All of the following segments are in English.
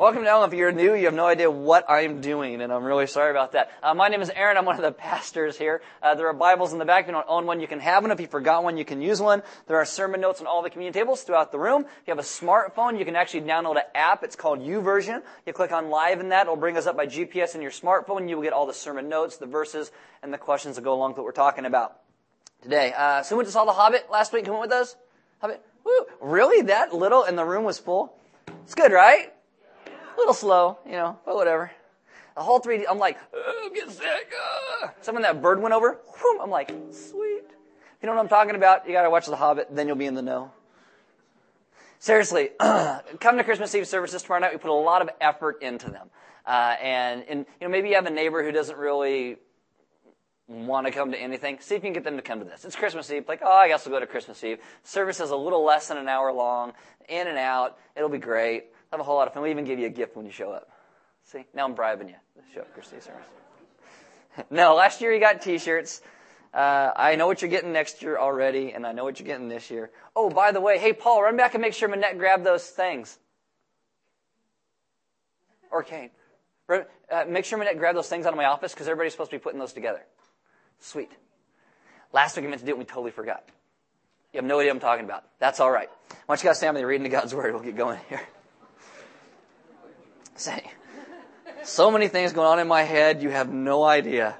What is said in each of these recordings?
Welcome down. If you're new, you have no idea what I'm doing, and I'm really sorry about that. Uh, my name is Aaron. I'm one of the pastors here. Uh, there are Bibles in the back. If you don't own one, you can have one. If you forgot one, you can use one. There are sermon notes on all the communion tables throughout the room. If you have a smartphone, you can actually download an app. It's called YouVersion. You click on Live in that. It'll bring us up by GPS in your smartphone. You will get all the sermon notes, the verses, and the questions that go along with what we're talking about today. Uh, went to saw The Hobbit last week. Went with us? Hobbit? Woo. Really? That little? And the room was full? It's good, right? Little slow, you know, but whatever. The whole 3D, I'm like, oh, get sick. Uh. Someone that bird went over, whoom, I'm like, sweet. If you know what I'm talking about, you gotta watch The Hobbit, then you'll be in the know. Seriously, come to Christmas Eve services tomorrow night. We put a lot of effort into them. Uh, and, and, you know, maybe you have a neighbor who doesn't really want to come to anything, see if you can get them to come to this. It's Christmas Eve. Like, oh, I guess we'll go to Christmas Eve. Service is a little less than an hour long, in and out. It'll be great have a whole lot of fun. We even give you a gift when you show up. See, now I'm bribing you to show up Christy service. no, last year you got T-shirts. Uh, I know what you're getting next year already, and I know what you're getting this year. Oh, by the way, hey Paul, run back and make sure Manette grabbed those things. Or Kane, uh, make sure Manette grabbed those things out of my office because everybody's supposed to be putting those together. Sweet. Last week I meant to do it, and we totally forgot. You have no idea what I'm talking about. That's all right. Why don't you guys stand with me reading the God's Word? We'll get going here. Say, so many things going on in my head, you have no idea.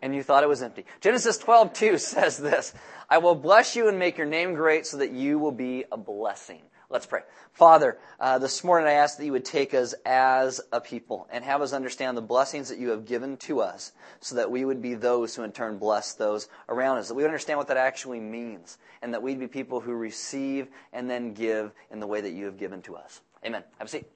And you thought it was empty. Genesis 12:2 says this, I will bless you and make your name great so that you will be a blessing. Let's pray. Father, uh, this morning I ask that you would take us as a people and have us understand the blessings that you have given to us so that we would be those who in turn bless those around us, that we understand what that actually means, and that we'd be people who receive and then give in the way that you have given to us. Amen. Have a seat.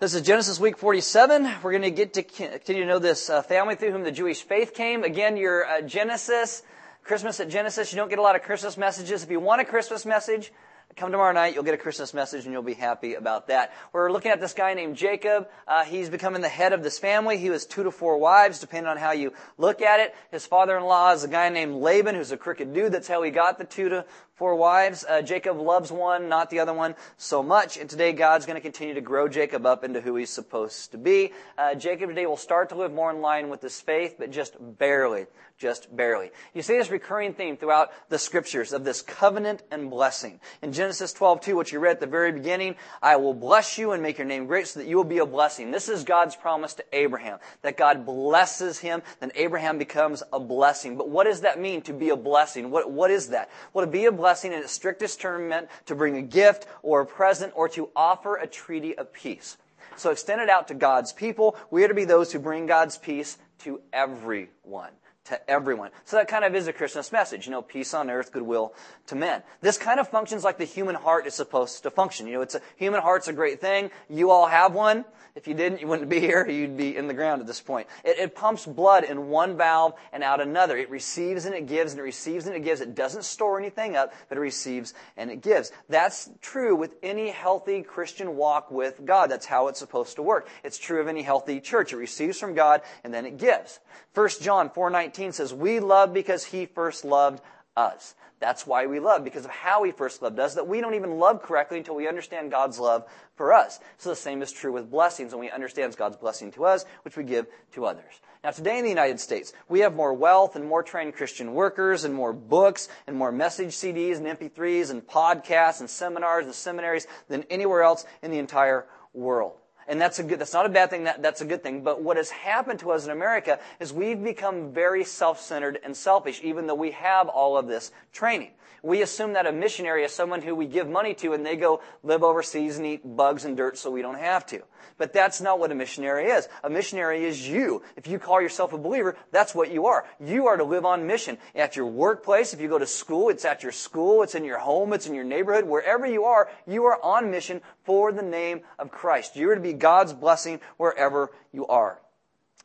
This is Genesis week 47. We're going to get to continue to know this uh, family through whom the Jewish faith came. Again, your uh, Genesis, Christmas at Genesis. You don't get a lot of Christmas messages. If you want a Christmas message, Come tomorrow night, you'll get a Christmas message and you'll be happy about that. We're looking at this guy named Jacob. Uh, he's becoming the head of this family. He has two to four wives, depending on how you look at it. His father-in-law is a guy named Laban, who's a crooked dude. That's how he got the two to four wives. Uh, Jacob loves one, not the other one so much. And today God's going to continue to grow Jacob up into who he's supposed to be. Uh, Jacob today will start to live more in line with his faith, but just barely just barely. You see this recurring theme throughout the scriptures of this covenant and blessing. In Genesis 12, 2, what you read at the very beginning, I will bless you and make your name great so that you will be a blessing. This is God's promise to Abraham, that God blesses him, then Abraham becomes a blessing. But what does that mean to be a blessing? What, what is that? Well, to be a blessing in its strictest term meant to bring a gift or a present or to offer a treaty of peace. So extend it out to God's people. We are to be those who bring God's peace to everyone to everyone. So that kind of is a Christmas message, you know, peace on earth, goodwill to men. This kind of functions like the human heart is supposed to function. You know, it's a, human heart's a great thing. You all have one. If you didn't, you wouldn't be here. You'd be in the ground at this point. It, it pumps blood in one valve and out another. It receives and it gives and it receives and it gives. It doesn't store anything up, but it receives and it gives. That's true with any healthy Christian walk with God. That's how it's supposed to work. It's true of any healthy church. It receives from God and then it gives. 1 John 4:19 says, "We love because he first loved us." That's why we love, because of how he first loved us, that we don't even love correctly until we understand God's love for us. So the same is true with blessings when we understand God's blessing to us, which we give to others. Now today in the United States, we have more wealth and more trained Christian workers and more books and more message CDs and MP3s and podcasts and seminars and seminaries than anywhere else in the entire world and that's a good, that's not a bad thing, that, that's a good thing. But what has happened to us in America is we've become very self-centered and selfish, even though we have all of this training. We assume that a missionary is someone who we give money to and they go live overseas and eat bugs and dirt so we don't have to. But that's not what a missionary is. A missionary is you. If you call yourself a believer, that's what you are. You are to live on mission. At your workplace, if you go to school, it's at your school, it's in your home, it's in your neighborhood, wherever you are, you are on mission for the name of Christ. You are to be God's blessing wherever you are.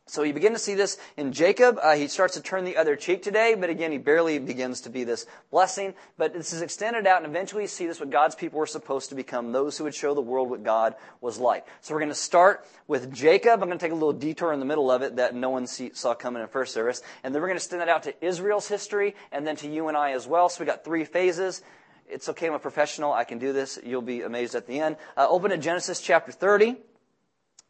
So you begin to see this in Jacob. Uh, he starts to turn the other cheek today, but again, he barely begins to be this blessing. But this is extended out, and eventually you see this what God's people were supposed to become, those who would show the world what God was like. So we're going to start with Jacob. I'm going to take a little detour in the middle of it that no one see, saw coming in first service. And then we're going to extend that out to Israel's history, and then to you and I as well. So we got three phases. it's okay, I'm a professional. I can do this. You'll be amazed at the end. Uh, open at Genesis chapter 30.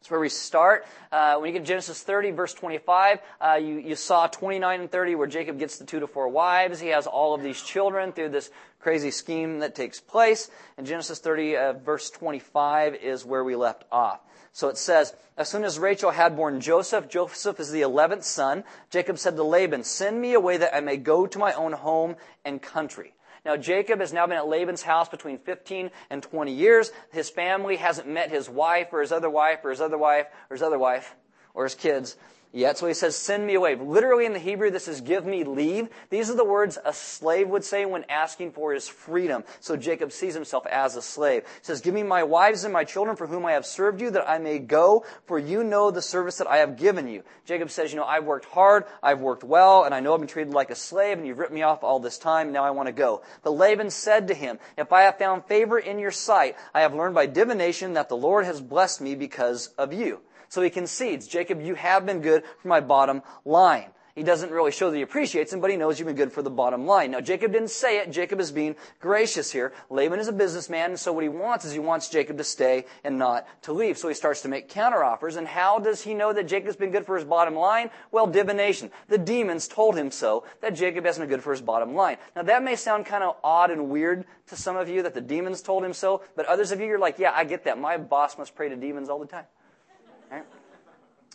That's where we start. Uh, when you get Genesis 30, verse 25, uh, you, you saw 29 and 30 where Jacob gets the two to four wives. He has all of these children through this crazy scheme that takes place. And Genesis 30, uh, verse 25 is where we left off. So it says, as soon as Rachel had born Joseph, Joseph is the 11th son, Jacob said to Laban, send me away that I may go to my own home and country. Now, Jacob has now been at Laban's house between 15 and 20 years. His family hasn't met his wife or his other wife or his other wife or his other wife or his kids yet. So he says, send me away. Literally in the Hebrew, this is give me leave. These are the words a slave would say when asking for his freedom. So Jacob sees himself as a slave. He says, give me my wives and my children for whom I have served you that I may go, for you know the service that I have given you. Jacob says, you know, I've worked hard, I've worked well, and I know I've been treated like a slave, and you've ripped me off all this time, now I want to go. But Laban said to him, if I have found favor in your sight, I have learned by divination that the Lord has blessed me because of you. So he concedes, Jacob, you have been good for my bottom line. He doesn't really show that he appreciates him, but he knows you've been good for the bottom line. Now, Jacob didn't say it. Jacob is being gracious here. Laban is a businessman, and so what he wants is he wants Jacob to stay and not to leave. So he starts to make counteroffers. And how does he know that Jacob's been good for his bottom line? Well, divination. The demons told him so, that Jacob hasn't been good for his bottom line. Now, that may sound kind of odd and weird to some of you that the demons told him so, but others of you, you're like, yeah, I get that. My boss must pray to demons all the time.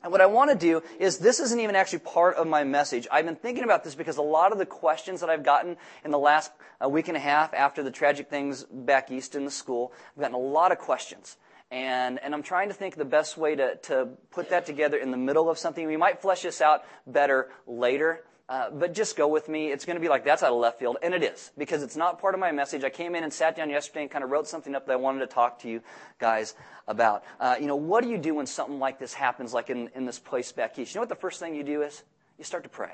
And what I want to do is this isn't even actually part of my message. I've been thinking about this because a lot of the questions that I've gotten in the last uh, week and a half after the tragic things back east in the school, I've gotten a lot of questions. And, and I'm trying to think the best way to, to put that together in the middle of something. We might flesh this out better later. Uh, but just go with me. It's going to be like that's out of left field, and it is because it's not part of my message. I came in and sat down yesterday and kind of wrote something up that I wanted to talk to you guys about. Uh, you know, what do you do when something like this happens, like in, in this place back east? You know what the first thing you do is? You start to pray.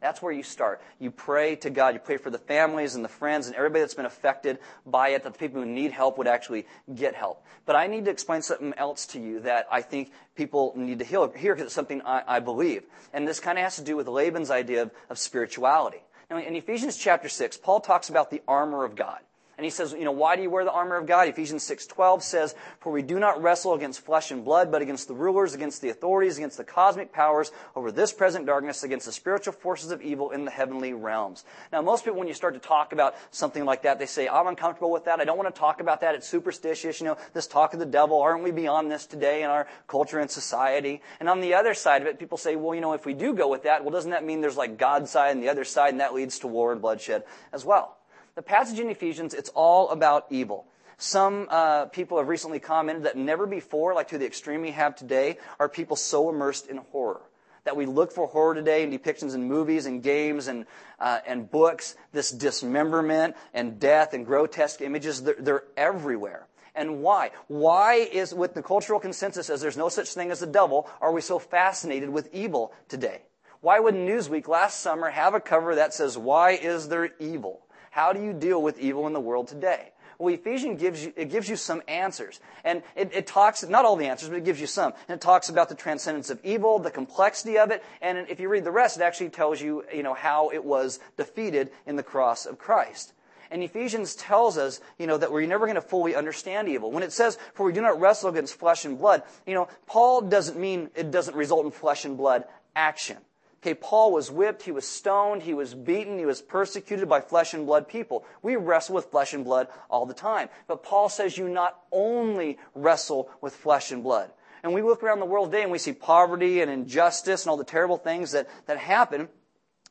That's where you start. You pray to God. You pray for the families and the friends and everybody that's been affected by it, that the people who need help would actually get help. But I need to explain something else to you that I think people need to hear because it's something I, I believe. And this kind of has to do with Laban's idea of, of spirituality. Now, in Ephesians chapter 6, Paul talks about the armor of God. And he says, you know, why do you wear the armor of God? Ephesians 6:12 says, "For we do not wrestle against flesh and blood, but against the rulers, against the authorities, against the cosmic powers over this present darkness, against the spiritual forces of evil in the heavenly realms." Now, most people when you start to talk about something like that, they say, "I'm uncomfortable with that. I don't want to talk about that. It's superstitious, you know, this talk of the devil. Aren't we beyond this today in our culture and society?" And on the other side of it, people say, "Well, you know, if we do go with that, well doesn't that mean there's like God's side and the other side and that leads to war and bloodshed as well?" The passage in Ephesians, it's all about evil. Some uh, people have recently commented that never before, like to the extreme we have today, are people so immersed in horror. That we look for horror today in depictions in movies and games and, uh, and books, this dismemberment and death and grotesque images, they're, they're everywhere. And why? Why is, with the cultural consensus as there's no such thing as the devil, are we so fascinated with evil today? Why would Newsweek last summer have a cover that says, Why is there evil? How do you deal with evil in the world today? Well, Ephesians gives you, it gives you some answers. And it, it, talks, not all the answers, but it gives you some. And it talks about the transcendence of evil, the complexity of it, and if you read the rest, it actually tells you, you know, how it was defeated in the cross of Christ. And Ephesians tells us, you know, that we're never going to fully understand evil. When it says, for we do not wrestle against flesh and blood, you know, Paul doesn't mean it doesn't result in flesh and blood action. Okay, Paul was whipped, he was stoned, he was beaten, he was persecuted by flesh and blood people. We wrestle with flesh and blood all the time. But Paul says you not only wrestle with flesh and blood. And we look around the world today and we see poverty and injustice and all the terrible things that, that happen.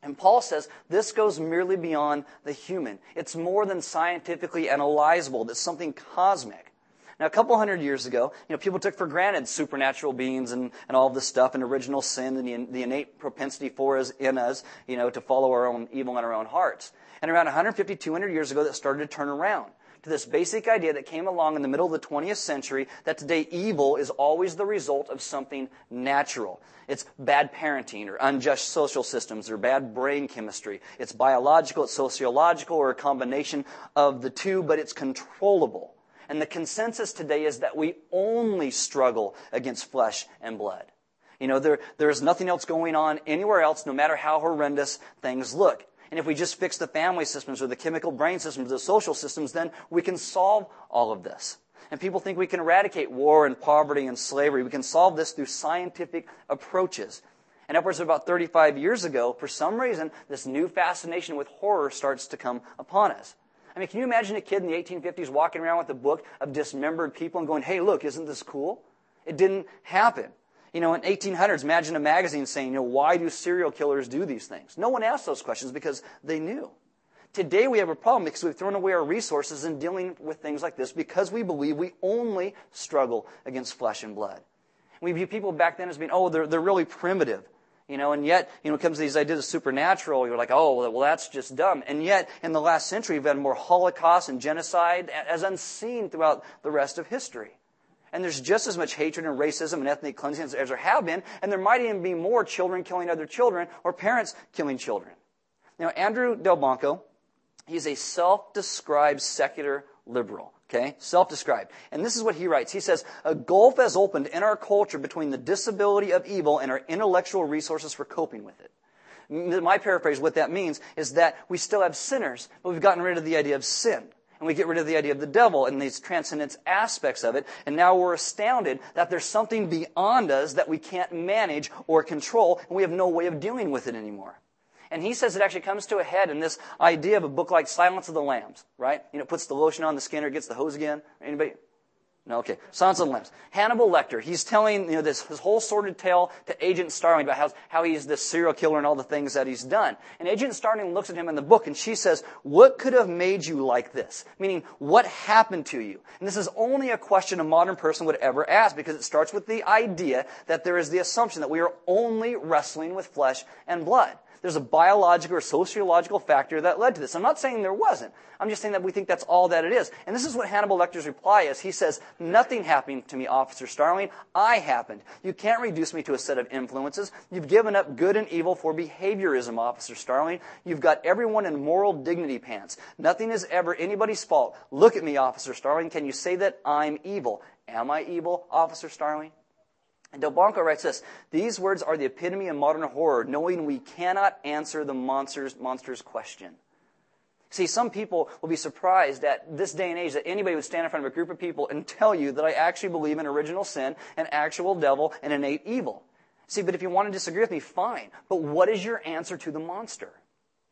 And Paul says this goes merely beyond the human. It's more than scientifically analyzable. It's something cosmic. Now, a couple hundred years ago, you know, people took for granted supernatural beings and, and all this stuff and original sin and the, the innate propensity for us in us, you know, to follow our own evil in our own hearts. And around 150, 200 years ago, that started to turn around to this basic idea that came along in the middle of the 20th century that today evil is always the result of something natural. It's bad parenting or unjust social systems or bad brain chemistry. It's biological, it's sociological, or a combination of the two, but it's controllable. And the consensus today is that we only struggle against flesh and blood. You know, there, there's nothing else going on anywhere else, no matter how horrendous things look. And if we just fix the family systems or the chemical brain systems, or the social systems, then we can solve all of this. And people think we can eradicate war and poverty and slavery. We can solve this through scientific approaches. And upwards of about 35 years ago, for some reason, this new fascination with horror starts to come upon us. I mean, can you imagine a kid in the 1850s walking around with a book of dismembered people and going, hey, look, isn't this cool? It didn't happen. You know, in 1800s, imagine a magazine saying, you know, why do serial killers do these things? No one asked those questions because they knew. Today we have a problem because we've thrown away our resources in dealing with things like this because we believe we only struggle against flesh and blood. We view people back then as being, oh, they're, they're really primitive. You know, and yet, you know, it comes to these ideas of supernatural, you're like, oh, well, that's just dumb. And yet, in the last century, we've had more Holocaust and genocide as unseen throughout the rest of history. And there's just as much hatred and racism and ethnic cleansing as there have been, and there might even be more children killing other children or parents killing children. Now, Andrew Delbanco, he's a self-described secular liberal. Okay? Self-described. And this is what he writes. He says, a gulf has opened in our culture between the disability of evil and our intellectual resources for coping with it. My paraphrase, what that means is that we still have sinners, but we've gotten rid of the idea of sin. And we get rid of the idea of the devil and these transcendence aspects of it. And now we're astounded that there's something beyond us that we can't manage or control, and we have no way of dealing with it anymore. And he says it actually comes to a head in this idea of a book like Silence of the Lambs, right? You know, puts the lotion on the skin or gets the hose again. Anybody? No, okay. Silence of the Lambs. Hannibal Lecter, he's telling, you know, this, this whole sordid tale to Agent Starling about how, how he's this serial killer and all the things that he's done. And Agent Starling looks at him in the book and she says, what could have made you like this? Meaning, what happened to you? And this is only a question a modern person would ever ask because it starts with the idea that there is the assumption that we are only wrestling with flesh and blood. There's a biological or sociological factor that led to this. I'm not saying there wasn't. I'm just saying that we think that's all that it is. And this is what Hannibal Lecter's reply is. He says, nothing happened to me, Officer Starling. I happened. You can't reduce me to a set of influences. You've given up good and evil for behaviorism, Officer Starling. You've got everyone in moral dignity pants. Nothing is ever anybody's fault. Look at me, Officer Starling. Can you say that I'm evil? Am I evil, Officer Starling? And Delbanco writes this These words are the epitome of modern horror, knowing we cannot answer the monster's, monster's question. See, some people will be surprised at this day and age that anybody would stand in front of a group of people and tell you that I actually believe in original sin, an actual devil, and innate evil. See, but if you want to disagree with me, fine. But what is your answer to the monster?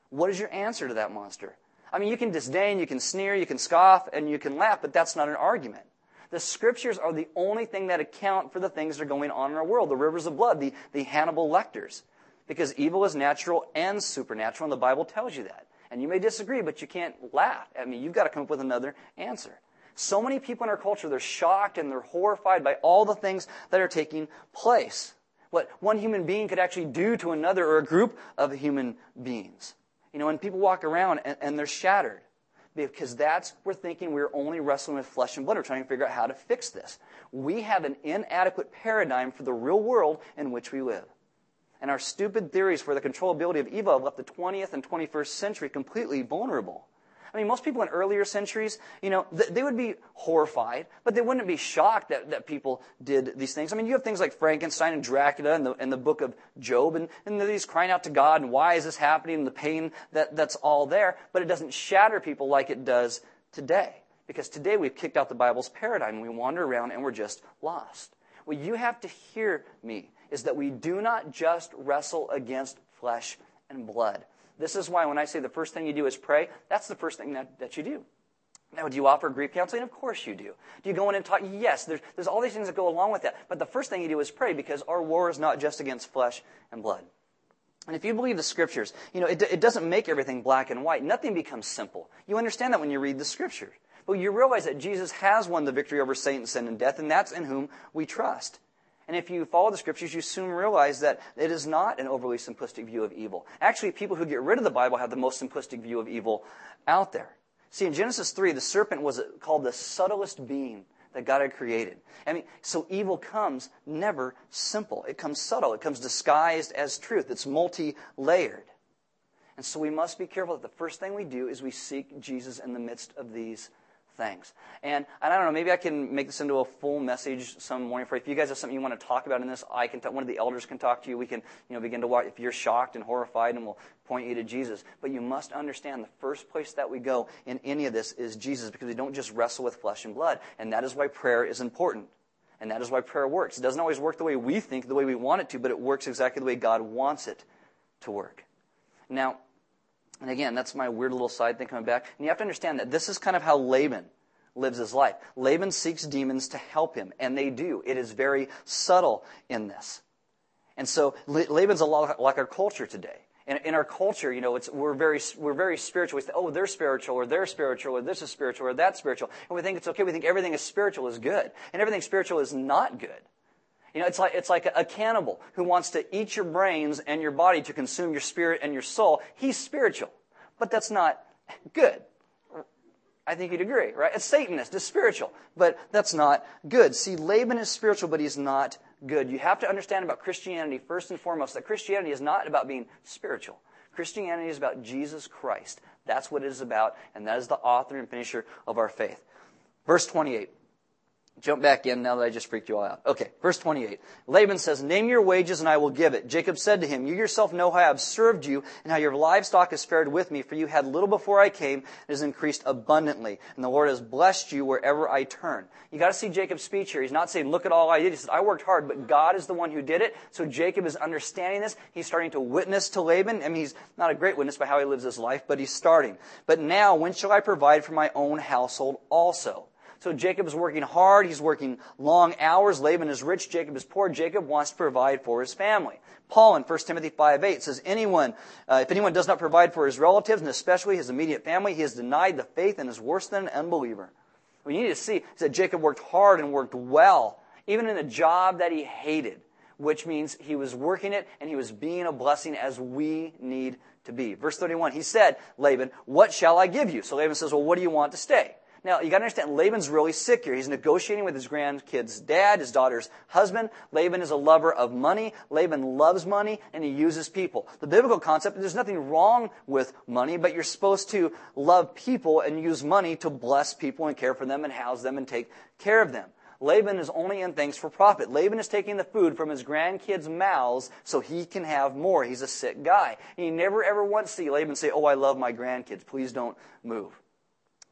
What is your answer to that monster? I mean, you can disdain, you can sneer, you can scoff, and you can laugh, but that's not an argument. The scriptures are the only thing that account for the things that are going on in our world, the rivers of blood, the, the Hannibal Lecters. Because evil is natural and supernatural, and the Bible tells you that. And you may disagree, but you can't laugh. I mean, you've got to come up with another answer. So many people in our culture, they're shocked and they're horrified by all the things that are taking place. What one human being could actually do to another or a group of human beings. You know, when people walk around and, and they're shattered because that's we're thinking we're only wrestling with flesh and blood. We're trying to figure out how to fix this. We have an inadequate paradigm for the real world in which we live. And our stupid theories for the controllability of evil have left the 20th and 21st century completely vulnerable. I mean, most people in earlier centuries, you know, th- they would be horrified, but they wouldn't be shocked that, that people did these things. I mean, you have things like Frankenstein and Dracula and the, and the book of Job, and, and he's crying out to God, and why is this happening, and the pain that, that's all there, but it doesn't shatter people like it does today. Because today we've kicked out the Bible's paradigm, and we wander around and we're just lost. What you have to hear me is that we do not just wrestle against flesh and blood. This is why when I say the first thing you do is pray, that's the first thing that, that you do. Now, do you offer grief counseling? Of course you do. Do you go in and talk? Yes, there's, there's all these things that go along with that. But the first thing you do is pray because our war is not just against flesh and blood. And if you believe the scriptures, you know, it, it doesn't make everything black and white. Nothing becomes simple. You understand that when you read the scriptures. But you realize that Jesus has won the victory over Satan, sin, and death, and that's in whom we trust. And if you follow the scriptures, you soon realize that it is not an overly simplistic view of evil. Actually, people who get rid of the Bible have the most simplistic view of evil out there. See, in Genesis 3, the serpent was called the subtlest being that God had created. I mean, so evil comes never simple. It comes subtle. It comes disguised as truth. It's multi-layered. And so we must be careful that the first thing we do is we seek Jesus in the midst of these things. And, and I don't know, maybe I can make this into a full message some morning for you. If you guys have something you want to talk about in this, I can. T- one of the elders can talk to you. We can, you know, begin to. If you're shocked and horrified, and we'll point you to Jesus. But you must understand the first place that we go in any of this is Jesus, because we don't just wrestle with flesh and blood, and that is why prayer is important. And that is why prayer works. It doesn't always work the way we think, the way we want it to, but it works exactly the way God wants it to work. Now, and again, that's my weird little side thing coming back. And you have to understand that this is kind of how Laban lives his life. Laban seeks demons to help him, and they do. It is very subtle in this. And so Laban's a lot like our culture today. In, in our culture, you know, we're very we're very spiritual. We say, oh, they're spiritual, or they're spiritual, or this is spiritual, or that's spiritual, and we think it's okay. We think everything is spiritual is good, and everything spiritual is not good. You know, it's like, it's like a, cannibal who wants to eat your brains and your body to consume your spirit and your soul. He's spiritual. But that's not good. I think you'd agree, right? It's Satanist, it's spiritual. But that's not good. See, Laban is spiritual, but he's not good. You have to understand about Christianity, first and foremost, that Christianity is not about being spiritual. Christianity is about Jesus Christ. That's what it is about, and that is the author and finisher of our faith. Verse 28. Jump back in now that I just freaked you all out. Okay, verse 28. Laban says, Name your wages and I will give it. Jacob said to him, You yourself know how I have served you and how your livestock has fared with me, for you had little before I came and has increased abundantly. And the Lord has blessed you wherever I turn. You gotta see Jacob's speech here. He's not saying, Look at all I did. He says, I worked hard, but God is the one who did it. So Jacob is understanding this. He's starting to witness to Laban. I mean, he's not a great witness by how he lives his life, but he's starting. But now, when shall I provide for my own household also? So Jacob is working hard. He's working long hours. Laban is rich. Jacob is poor. Jacob wants to provide for his family. Paul in 1 Timothy 5 8 says, anyone, uh, if anyone does not provide for his relatives and especially his immediate family, he has denied the faith and is worse than an unbeliever. We need to see is that Jacob worked hard and worked well, even in a job that he hated, which means he was working it and he was being a blessing as we need to be. Verse 31, he said, Laban, what shall I give you? So Laban says, well, what do you want to stay? Now, you gotta understand, Laban's really sick here. He's negotiating with his grandkid's dad, his daughter's husband. Laban is a lover of money. Laban loves money, and he uses people. The biblical concept, there's nothing wrong with money, but you're supposed to love people and use money to bless people and care for them and house them and take care of them. Laban is only in things for profit. Laban is taking the food from his grandkids' mouths so he can have more. He's a sick guy. And you never ever once see Laban say, Oh, I love my grandkids. Please don't move.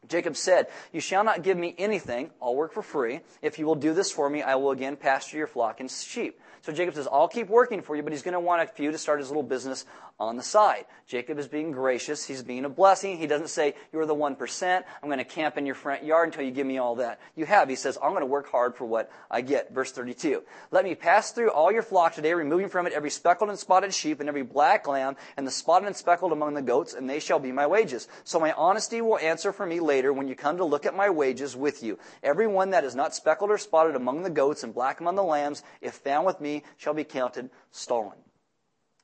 Jacob said, You shall not give me anything. I'll work for free. If you will do this for me, I will again pasture your flock and sheep. So Jacob says, I'll keep working for you, but he's going to want a few to start his little business on the side. Jacob is being gracious. He's being a blessing. He doesn't say, You're the 1%. I'm going to camp in your front yard until you give me all that. You have. He says, I'm going to work hard for what I get. Verse 32. Let me pass through all your flock today, removing from it every speckled and spotted sheep and every black lamb and the spotted and speckled among the goats, and they shall be my wages. So my honesty will answer for me later when you come to look at my wages with you. Every one that is not speckled or spotted among the goats and black among the lambs, if found with me, shall be counted stolen.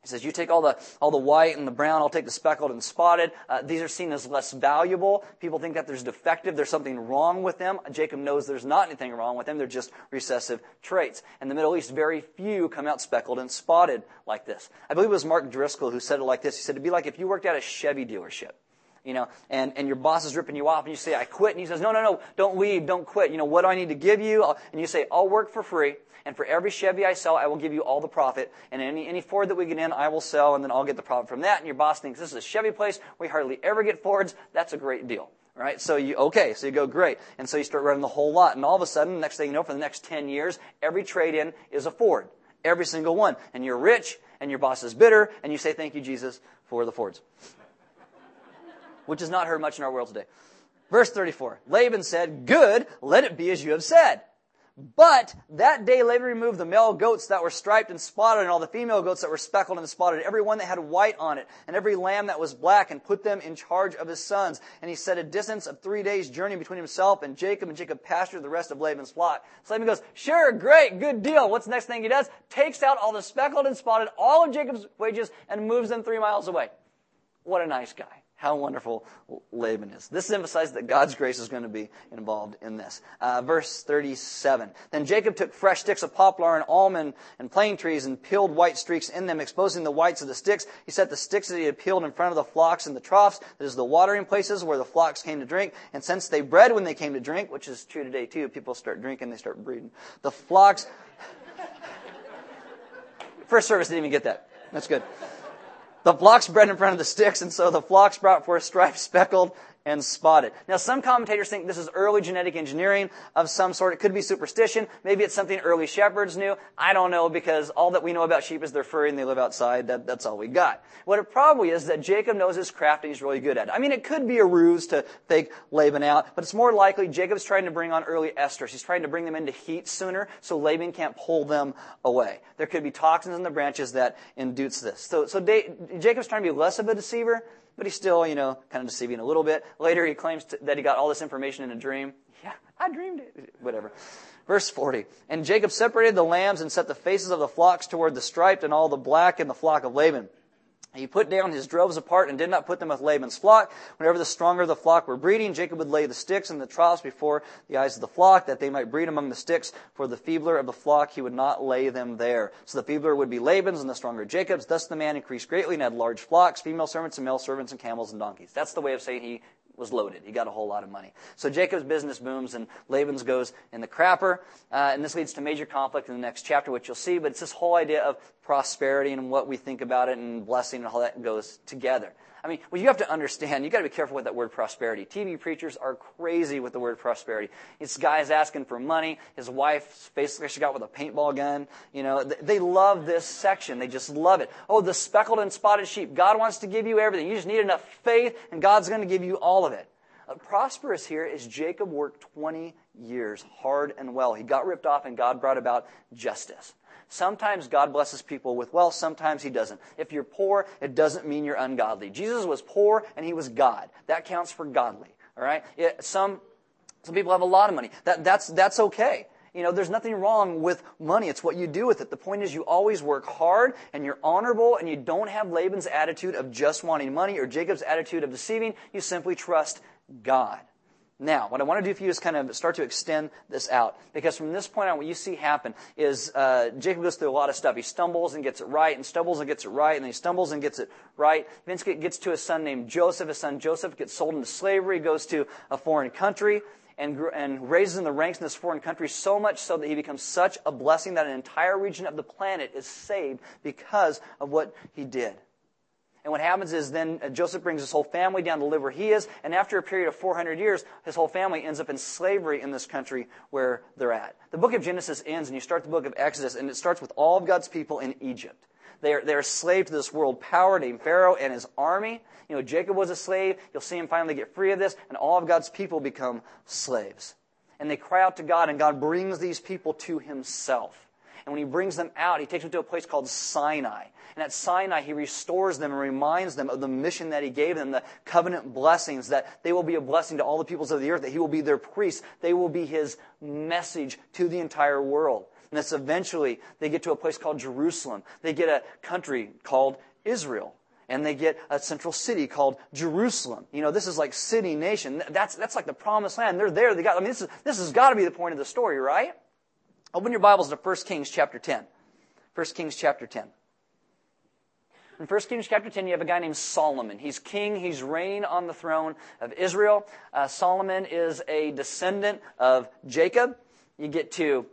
He says, you take all the, all the white and the brown, I'll take the speckled and spotted. Uh, these are seen as less valuable. People think that there's defective, there's something wrong with them. Jacob knows there's not anything wrong with them, they're just recessive traits. In the Middle East, very few come out speckled and spotted like this. I believe it was Mark Driscoll who said it like this. He said, it'd be like if you worked at a Chevy dealership you know, and, and your boss is ripping you off and you say, I quit. And he says, no, no, no, don't leave, don't quit. You know, what do I need to give you? And you say, I'll work for free. And for every Chevy I sell, I will give you all the profit. And any, any Ford that we get in, I will sell and then I'll get the profit from that. And your boss thinks this is a Chevy place. We hardly ever get Fords. That's a great deal. Right? So you, okay, so you go, great. And so you start running the whole lot. And all of a sudden, next thing you know, for the next 10 years, every trade-in is a Ford. Every single one. And you're rich, and your boss is bitter, and you say, thank you, Jesus, for the Fords which is not heard much in our world today. Verse 34. Laban said, Good, let it be as you have said. But that day Laban removed the male goats that were striped and spotted, and all the female goats that were speckled and spotted, every one that had white on it, and every lamb that was black, and put them in charge of his sons. And he set a distance of three days' journey between himself and Jacob, and Jacob pastured the rest of Laban's flock. So Laban goes, Sure, great, good deal. What's the next thing he does? Takes out all the speckled and spotted, all of Jacob's wages, and moves them three miles away. What a nice guy. How wonderful Laban is. This emphasizes that God's grace is going to be involved in this. Uh, verse 37. Then Jacob took fresh sticks of poplar and almond and plane trees and peeled white streaks in them, exposing the whites of the sticks. He set the sticks that he had peeled in front of the flocks in the troughs, that is the watering places where the flocks came to drink. And since they bred when they came to drink, which is true today too, people start drinking, they start breeding. The flocks. First service didn't even get that. That's good. The flocks bred in front of the sticks, and so the flocks brought forth striped, speckled, and spotted. Now, some commentators think this is early genetic engineering of some sort. It could be superstition. Maybe it's something early shepherds knew. I don't know because all that we know about sheep is they're furry and they live outside. That, that's all we got. What it probably is that Jacob knows his craft and he's really good at it. I mean, it could be a ruse to fake Laban out, but it's more likely Jacob's trying to bring on early estrus. He's trying to bring them into heat sooner so Laban can't pull them away. There could be toxins in the branches that induce this. So, so Jacob's trying to be less of a deceiver but he's still, you know, kind of deceiving a little bit. Later, he claims to, that he got all this information in a dream. Yeah, I dreamed it. Whatever. Verse 40. And Jacob separated the lambs and set the faces of the flocks toward the striped and all the black in the flock of Laban. He put down his droves apart and did not put them with Laban's flock. Whenever the stronger of the flock were breeding, Jacob would lay the sticks and the troughs before the eyes of the flock, that they might breed among the sticks. For the feebler of the flock, he would not lay them there. So the feebler would be Laban's and the stronger Jacob's. Thus the man increased greatly and had large flocks, female servants and male servants, and camels and donkeys. That's the way of saying he was loaded. He got a whole lot of money. So Jacob's business booms and Laban's goes in the crapper. Uh, and this leads to major conflict in the next chapter, which you'll see. But it's this whole idea of prosperity and what we think about it and blessing and how that goes together. I mean, well, you have to understand, you gotta be careful with that word prosperity. TV preachers are crazy with the word prosperity. It's guys asking for money. His wife's basically she got with a paintball gun. You know, they love this section. They just love it. Oh, the speckled and spotted sheep. God wants to give you everything. You just need enough faith and God's gonna give you all of it. Uh, prosperous here is Jacob worked 20 years hard and well. He got ripped off and God brought about justice. Sometimes God blesses people with wealth, sometimes He doesn't. If you're poor, it doesn't mean you're ungodly. Jesus was poor and He was God. That counts for godly. All right? It, some, some people have a lot of money. That, that's, that's okay. You know, there's nothing wrong with money. It's what you do with it. The point is you always work hard and you're honorable and you don't have Laban's attitude of just wanting money or Jacob's attitude of deceiving. You simply trust God. Now, what I want to do for you is kind of start to extend this out. Because from this point on, what you see happen is uh, Jacob goes through a lot of stuff. He stumbles and gets it right, and stumbles and gets it right, and he stumbles and gets it right. Eventually gets to a son named Joseph. His son Joseph gets sold into slavery, goes to a foreign country, and, and raises in the ranks in this foreign country so much so that he becomes such a blessing that an entire region of the planet is saved because of what he did. And what happens is then uh, Joseph brings his whole family down to live where he is, and after a period of 400 years, his whole family ends up in slavery in this country where they're at. The book of Genesis ends, and you start the book of Exodus, and it starts with all of God's people in Egypt. They are, they are slave to this world power named Pharaoh and his army. You know, Jacob was a slave. You'll see him finally get free of this, and all of God's people become slaves. And they cry out to God, and God brings these people to himself. And when he brings them out, he takes them to a place called Sinai. And at Sinai, he restores them and reminds them of the mission that he gave them, the covenant blessings, that they will be a blessing to all the peoples of the earth, that he will be their priest. They will be his message to the entire world. And this eventually, they get to a place called Jerusalem. They get a country called Israel and they get a central city called Jerusalem. You know, this is like city nation. That's, that's like the promised land. They're there. They got, I mean, this, is, this has got to be the point of the story, right? Open your Bibles to 1 Kings chapter 10. 1 Kings chapter 10. In 1 Kings chapter 10, you have a guy named Solomon. He's king. He's reigning on the throne of Israel. Uh, Solomon is a descendant of Jacob. You get to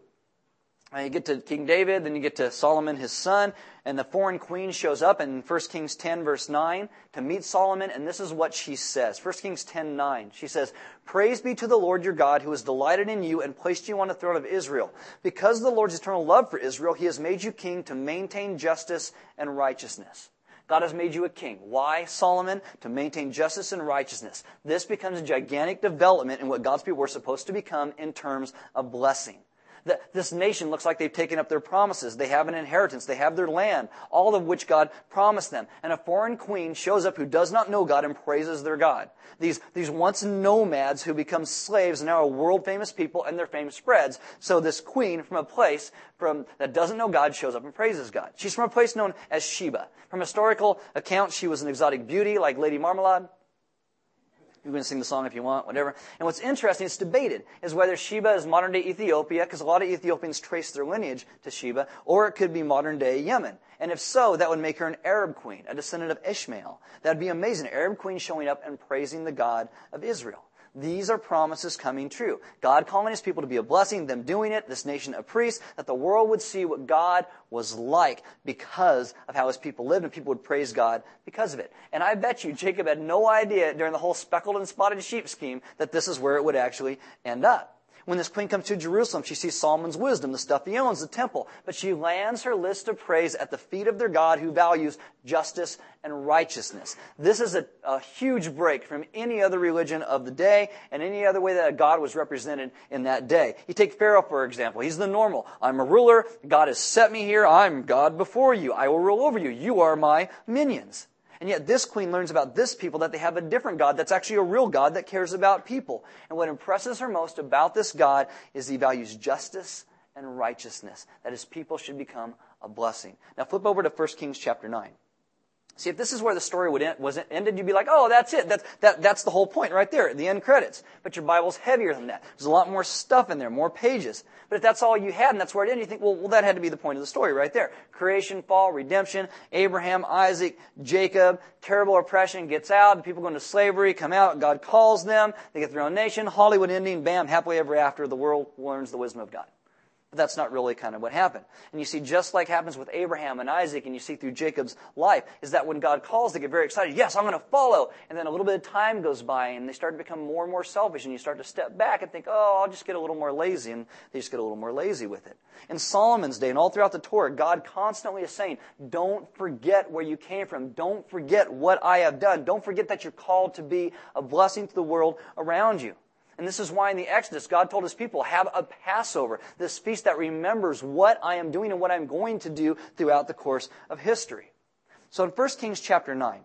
uh, you get to King David, then you get to Solomon, his son, and the foreign queen shows up in 1 Kings 10 verse 9 to meet Solomon, and this is what she says. 1 Kings 10 9. She says, Praise be to the Lord your God, who has delighted in you and placed you on the throne of Israel. Because of the Lord's eternal love for Israel, he has made you king to maintain justice and righteousness. God has made you a king. Why, Solomon? To maintain justice and righteousness. This becomes a gigantic development in what God's people were supposed to become in terms of blessing this nation looks like they've taken up their promises. They have an inheritance. They have their land, all of which God promised them. And a foreign queen shows up who does not know God and praises their God. These, these once nomads who become slaves and now are world famous people and their fame spreads. So this queen from a place from, that doesn't know God shows up and praises God. She's from a place known as Sheba. From historical accounts, she was an exotic beauty like Lady Marmalade. You can sing the song if you want, whatever. And what's interesting, it's debated, is whether Sheba is modern day Ethiopia, because a lot of Ethiopians trace their lineage to Sheba, or it could be modern day Yemen. And if so, that would make her an Arab queen, a descendant of Ishmael. That'd be amazing. An Arab queen showing up and praising the God of Israel. These are promises coming true. God calling his people to be a blessing, them doing it, this nation of priests, that the world would see what God was like because of how his people lived and people would praise God because of it. And I bet you Jacob had no idea during the whole speckled and spotted sheep scheme that this is where it would actually end up. When this queen comes to Jerusalem, she sees Solomon's wisdom, the stuff he owns, the temple, but she lands her list of praise at the feet of their God who values justice and righteousness. This is a, a huge break from any other religion of the day and any other way that God was represented in that day. You take Pharaoh, for example. He's the normal. I'm a ruler. God has set me here. I'm God before you. I will rule over you. You are my minions. And yet this queen learns about this people that they have a different God that's actually a real God that cares about people. And what impresses her most about this God is he values justice and righteousness, that his people should become a blessing. Now flip over to 1 Kings chapter 9. See, if this is where the story would end, was ended, you'd be like, oh, that's it. That's, that, that's the whole point right there, the end credits. But your Bible's heavier than that. There's a lot more stuff in there, more pages. But if that's all you had and that's where it ended, you think, well, well, that had to be the point of the story right there. Creation, fall, redemption, Abraham, Isaac, Jacob, terrible oppression, gets out, people go into slavery, come out, God calls them, they get their own nation, Hollywood ending, bam, happily ever after, the world learns the wisdom of God. But that's not really kind of what happened. And you see, just like happens with Abraham and Isaac, and you see through Jacob's life, is that when God calls, they get very excited. Yes, I'm going to follow. And then a little bit of time goes by, and they start to become more and more selfish, and you start to step back and think, oh, I'll just get a little more lazy, and they just get a little more lazy with it. In Solomon's day, and all throughout the Torah, God constantly is saying, don't forget where you came from. Don't forget what I have done. Don't forget that you're called to be a blessing to the world around you. And this is why in the Exodus, God told his people, have a Passover, this feast that remembers what I am doing and what I'm going to do throughout the course of history. So in 1 Kings chapter 9,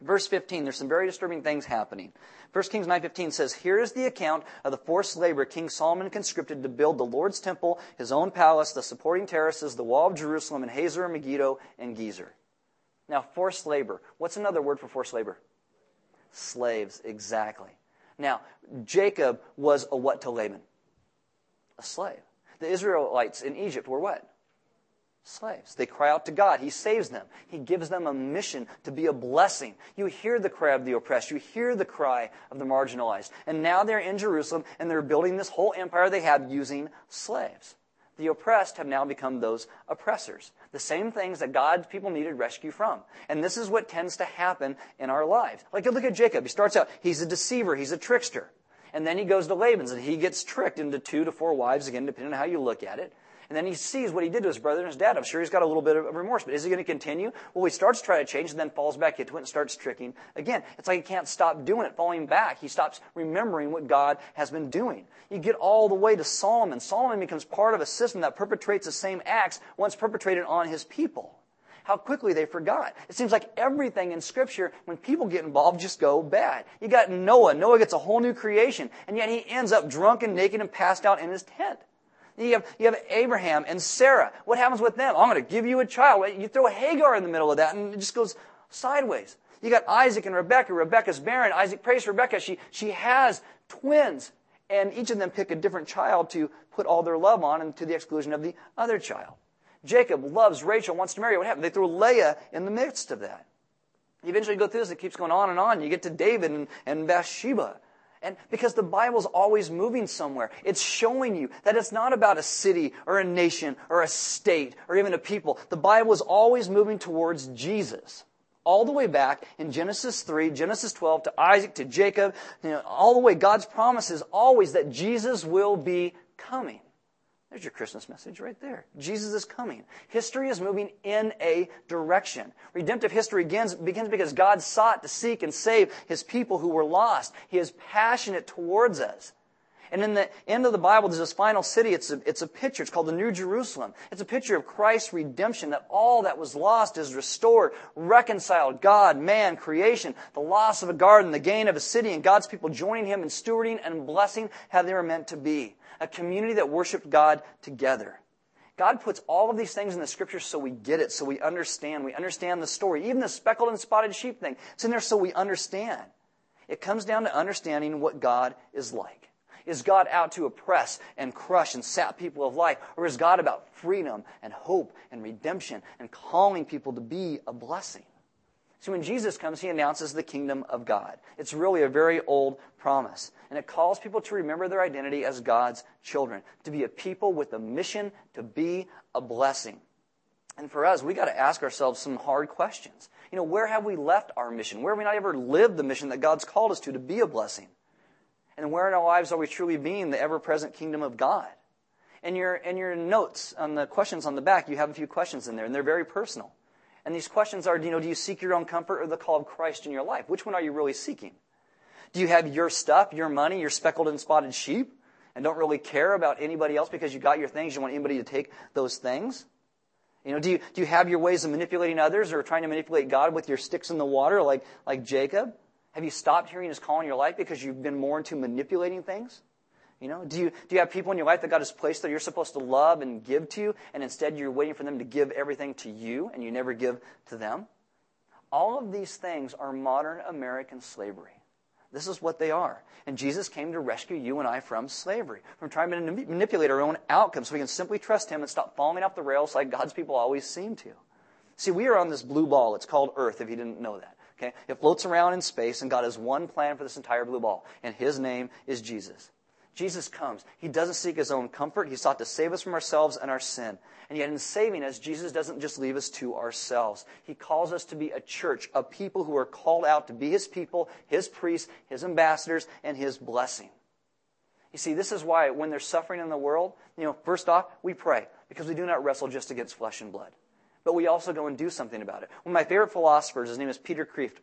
verse 15, there's some very disturbing things happening. 1 Kings 9:15 says, "Here is the account of the forced labor King Solomon conscripted to build the Lord's temple, his own palace, the supporting terraces, the wall of Jerusalem, and Hazor, Megiddo, and Gezer." Now, forced labor. What's another word for forced labor? Slaves, exactly. Now, Jacob was a what to Laban? A slave. The Israelites in Egypt were what? Slaves. They cry out to God. He saves them. He gives them a mission to be a blessing. You hear the cry of the oppressed. You hear the cry of the marginalized. And now they're in Jerusalem and they're building this whole empire they have using slaves the oppressed have now become those oppressors. The same things that God's people needed rescue from. And this is what tends to happen in our lives. Like, look at Jacob. He starts out, he's a deceiver, he's a trickster. And then he goes to Laban's and he gets tricked into two to four wives, again, depending on how you look at it. And then he sees what he did to his brother and his dad. I'm sure he's got a little bit of remorse, but is he going to continue? Well, he starts trying to change and then falls back into it and starts tricking again. It's like he can't stop doing it, falling back. He stops remembering what God has been doing. You get all the way to Solomon. Solomon becomes part of a system that perpetrates the same acts once perpetrated on his people how quickly they forgot. It seems like everything in Scripture, when people get involved, just go bad. You got Noah. Noah gets a whole new creation, and yet he ends up drunk and naked and passed out in his tent. You have, you have Abraham and Sarah. What happens with them? I'm going to give you a child. You throw Hagar in the middle of that and it just goes sideways. You got Isaac and Rebecca. Rebecca's barren. Isaac prays for Rebecca. She, she has twins. And each of them pick a different child to put all their love on and to the exclusion of the other child. Jacob loves Rachel, wants to marry. Her. What happened? They throw Leah in the midst of that. You eventually go through this. It keeps going on and on. You get to David and, and Bathsheba. And because the Bible's always moving somewhere, it's showing you that it's not about a city or a nation or a state or even a people. The Bible is always moving towards Jesus. All the way back in Genesis 3, Genesis 12, to Isaac, to Jacob, you know, all the way, God's promise is always that Jesus will be coming. There's your Christmas message right there. Jesus is coming. History is moving in a direction. Redemptive history begins, begins because God sought to seek and save his people who were lost. He is passionate towards us. And in the end of the Bible, there's this final city. It's a, it's a picture. It's called the New Jerusalem. It's a picture of Christ's redemption, that all that was lost is restored, reconciled. God, man, creation, the loss of a garden, the gain of a city, and God's people joining Him in stewarding and blessing how they were meant to be a community that worshiped God together. God puts all of these things in the scriptures so we get it, so we understand. We understand the story. Even the speckled and spotted sheep thing, it's in there so we understand. It comes down to understanding what God is like. Is God out to oppress and crush and sap people of life? Or is God about freedom and hope and redemption and calling people to be a blessing? So when Jesus comes, he announces the kingdom of God. It's really a very old promise. And it calls people to remember their identity as God's children, to be a people with a mission to be a blessing. And for us, we got to ask ourselves some hard questions. You know, where have we left our mission? Where have we not ever lived the mission that God's called us to, to be a blessing? And where in our lives are we truly being the ever present kingdom of God? In your, in your notes on the questions on the back, you have a few questions in there, and they're very personal. And these questions are, you know, do you seek your own comfort or the call of Christ in your life? Which one are you really seeking? Do you have your stuff, your money, your speckled and spotted sheep, and don't really care about anybody else because you got your things, you want anybody to take those things? You know, do you, do you have your ways of manipulating others or trying to manipulate God with your sticks in the water like, like Jacob? Have you stopped hearing his call in your life because you've been more into manipulating things? You know, do you, do you have people in your life that God has placed that you're supposed to love and give to, and instead you're waiting for them to give everything to you and you never give to them? All of these things are modern American slavery. This is what they are. And Jesus came to rescue you and I from slavery, from trying to manipulate our own outcomes so we can simply trust Him and stop falling off the rails like God's people always seem to. See, we are on this blue ball. It's called Earth, if you didn't know that. Okay? It floats around in space, and God has one plan for this entire blue ball, and His name is Jesus. Jesus comes. He doesn't seek his own comfort. He sought to save us from ourselves and our sin. And yet, in saving us, Jesus doesn't just leave us to ourselves. He calls us to be a church, a people who are called out to be his people, his priests, his ambassadors, and his blessing. You see, this is why when there's suffering in the world, you know, first off, we pray because we do not wrestle just against flesh and blood. But we also go and do something about it. One of my favorite philosophers, his name is Peter Kreeft,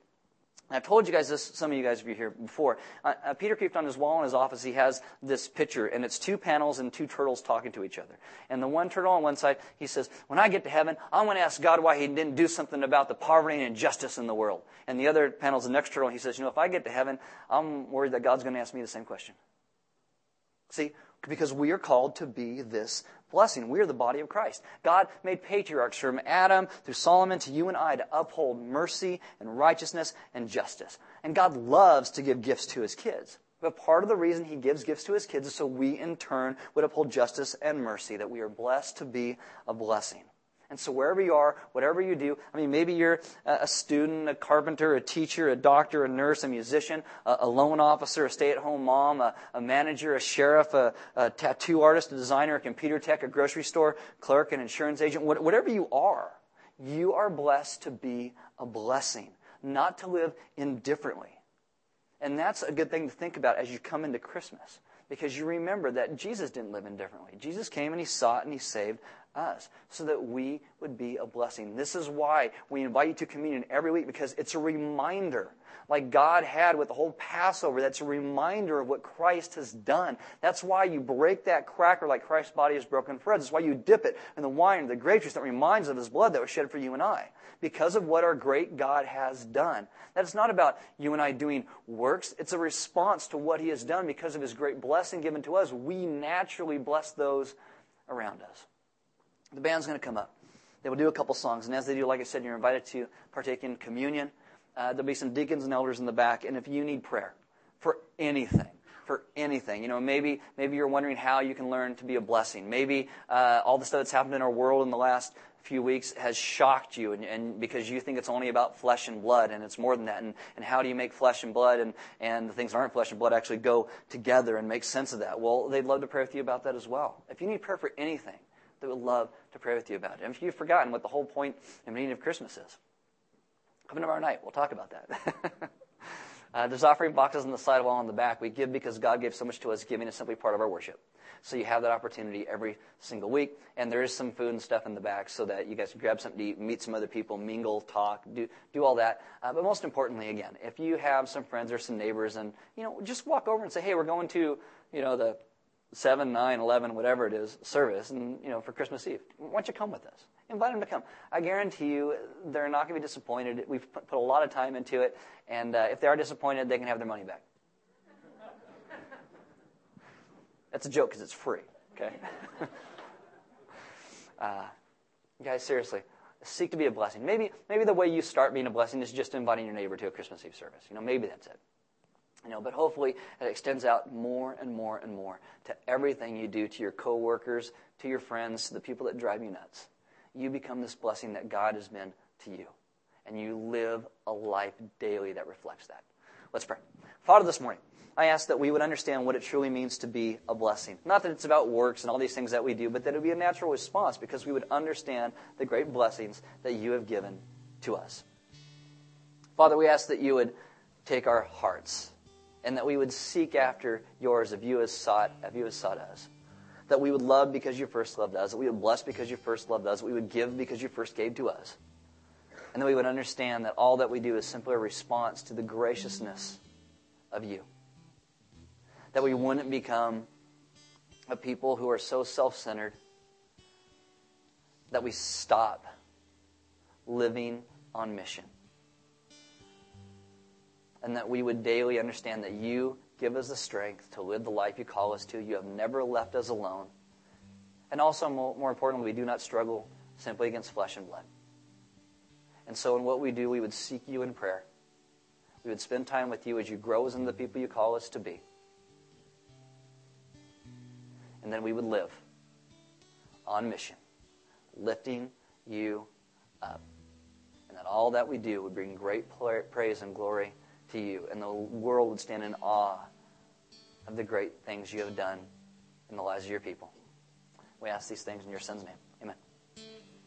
I've told you guys this, some of you guys have been here before. Uh, uh, Peter Kreeft on his wall in his office, he has this picture, and it's two panels and two turtles talking to each other. And the one turtle on one side, he says, When I get to heaven, I'm going to ask God why he didn't do something about the poverty and injustice in the world. And the other panel's the next turtle, and he says, You know, if I get to heaven, I'm worried that God's going to ask me the same question. See, because we are called to be this blessing. We are the body of Christ. God made patriarchs from Adam through Solomon to you and I to uphold mercy and righteousness and justice. And God loves to give gifts to his kids. But part of the reason he gives gifts to his kids is so we in turn would uphold justice and mercy, that we are blessed to be a blessing. And so wherever you are, whatever you do, I mean, maybe you're a student, a carpenter, a teacher, a doctor, a nurse, a musician, a, loan officer, a stay-at-home mom, a, a manager, a sheriff, a, a, tattoo artist, a designer, a computer tech, a grocery store clerk, an insurance agent, whatever you are, you are blessed to be a blessing, not to live indifferently. And that's a good thing to think about as you come into Christmas because you remember that Jesus didn't live indifferently. Jesus came and he sought and he saved us so that we would be a blessing. This is why we invite you to communion every week because it's a reminder, like God had with the whole Passover, that's a reminder of what Christ has done. That's why you break that cracker like Christ's body is broken for us. That's why you dip it in the wine, the grape juice that reminds of his blood that was shed for you and I. Because of what our great God has done. That's not about you and I doing works. It's a response to what he has done because of his great blessing given to us. We naturally bless those around us. The band's going to come up. They will do a couple songs, and as they do, like I said, you're invited to partake in communion. Uh, there'll be some deacons and elders in the back, and if you need prayer for anything, for anything, you know, maybe maybe you're wondering how you can learn to be a blessing. Maybe uh, all the stuff that's happened in our world in the last few weeks has shocked you and, and, because you think it's only about flesh and blood and it's more than that and, and how do you make flesh and blood and, and the things that aren't flesh and blood actually go together and make sense of that well they'd love to pray with you about that as well if you need prayer for anything they would love to pray with you about it. And if you've forgotten what the whole point and meaning of Christmas is, come tomorrow night. We'll talk about that. uh, there's offering boxes on the side wall on the back. We give because God gave so much to us. Giving is simply part of our worship. So you have that opportunity every single week. And there is some food and stuff in the back so that you guys can grab something to eat, meet some other people, mingle, talk, do, do all that. Uh, but most importantly, again, if you have some friends or some neighbors and, you know, just walk over and say, hey, we're going to, you know, the 7, 9, 11, whatever it is, service, and you know, for Christmas Eve. Why don't you come with us? Invite them to come. I guarantee you, they're not going to be disappointed. We've put a lot of time into it, and uh, if they are disappointed, they can have their money back. That's a joke because it's free. Okay. uh, guys, seriously, seek to be a blessing. Maybe, maybe the way you start being a blessing is just inviting your neighbor to a Christmas Eve service. You know, maybe that's it. You know, but hopefully it extends out more and more and more to everything you do, to your coworkers, to your friends, to the people that drive you nuts. You become this blessing that God has been to you. And you live a life daily that reflects that. Let's pray. Father, this morning, I ask that we would understand what it truly means to be a blessing. Not that it's about works and all these things that we do, but that it would be a natural response because we would understand the great blessings that you have given to us. Father, we ask that you would take our hearts and that we would seek after yours if you have sought, if you have sought us. That we would love because you first loved us, that we would bless because you first loved us, that we would give because you first gave to us. And that we would understand that all that we do is simply a response to the graciousness of you. That we wouldn't become a people who are so self centered that we stop living on mission and that we would daily understand that you give us the strength to live the life you call us to. You have never left us alone. And also, more importantly, we do not struggle simply against flesh and blood. And so, in what we do, we would seek you in prayer. We would spend time with you as you grow us into the people you call us to be. And then we would live on mission, lifting you up. And that all that we do would bring great praise and glory to you, and the world would stand in awe of the great things you have done in the lives of your people. We ask these things in your Son's name.